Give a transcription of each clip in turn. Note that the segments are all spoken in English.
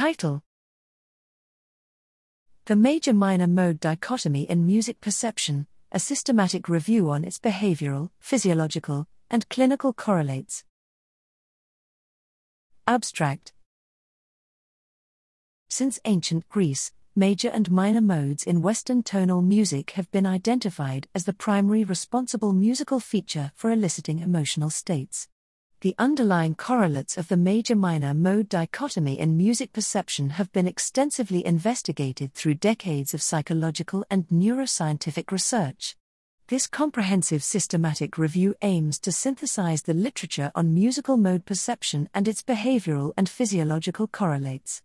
Title The Major Minor Mode Dichotomy in Music Perception A Systematic Review on its Behavioral, Physiological, and Clinical Correlates. Abstract Since ancient Greece, major and minor modes in Western tonal music have been identified as the primary responsible musical feature for eliciting emotional states. The underlying correlates of the major minor mode dichotomy in music perception have been extensively investigated through decades of psychological and neuroscientific research. This comprehensive systematic review aims to synthesize the literature on musical mode perception and its behavioral and physiological correlates.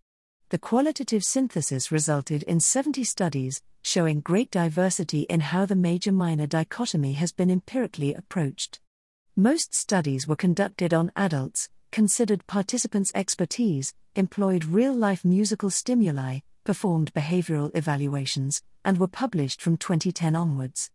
The qualitative synthesis resulted in 70 studies, showing great diversity in how the major minor dichotomy has been empirically approached. Most studies were conducted on adults, considered participants' expertise, employed real life musical stimuli, performed behavioral evaluations, and were published from 2010 onwards.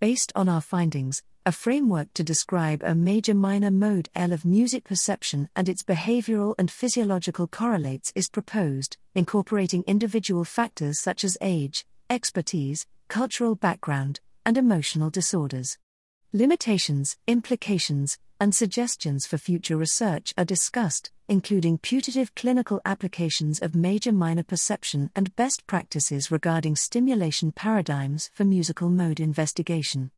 Based on our findings, a framework to describe a major minor mode L of music perception and its behavioral and physiological correlates is proposed, incorporating individual factors such as age, expertise, cultural background, and emotional disorders. Limitations, implications, and suggestions for future research are discussed, including putative clinical applications of major minor perception and best practices regarding stimulation paradigms for musical mode investigation.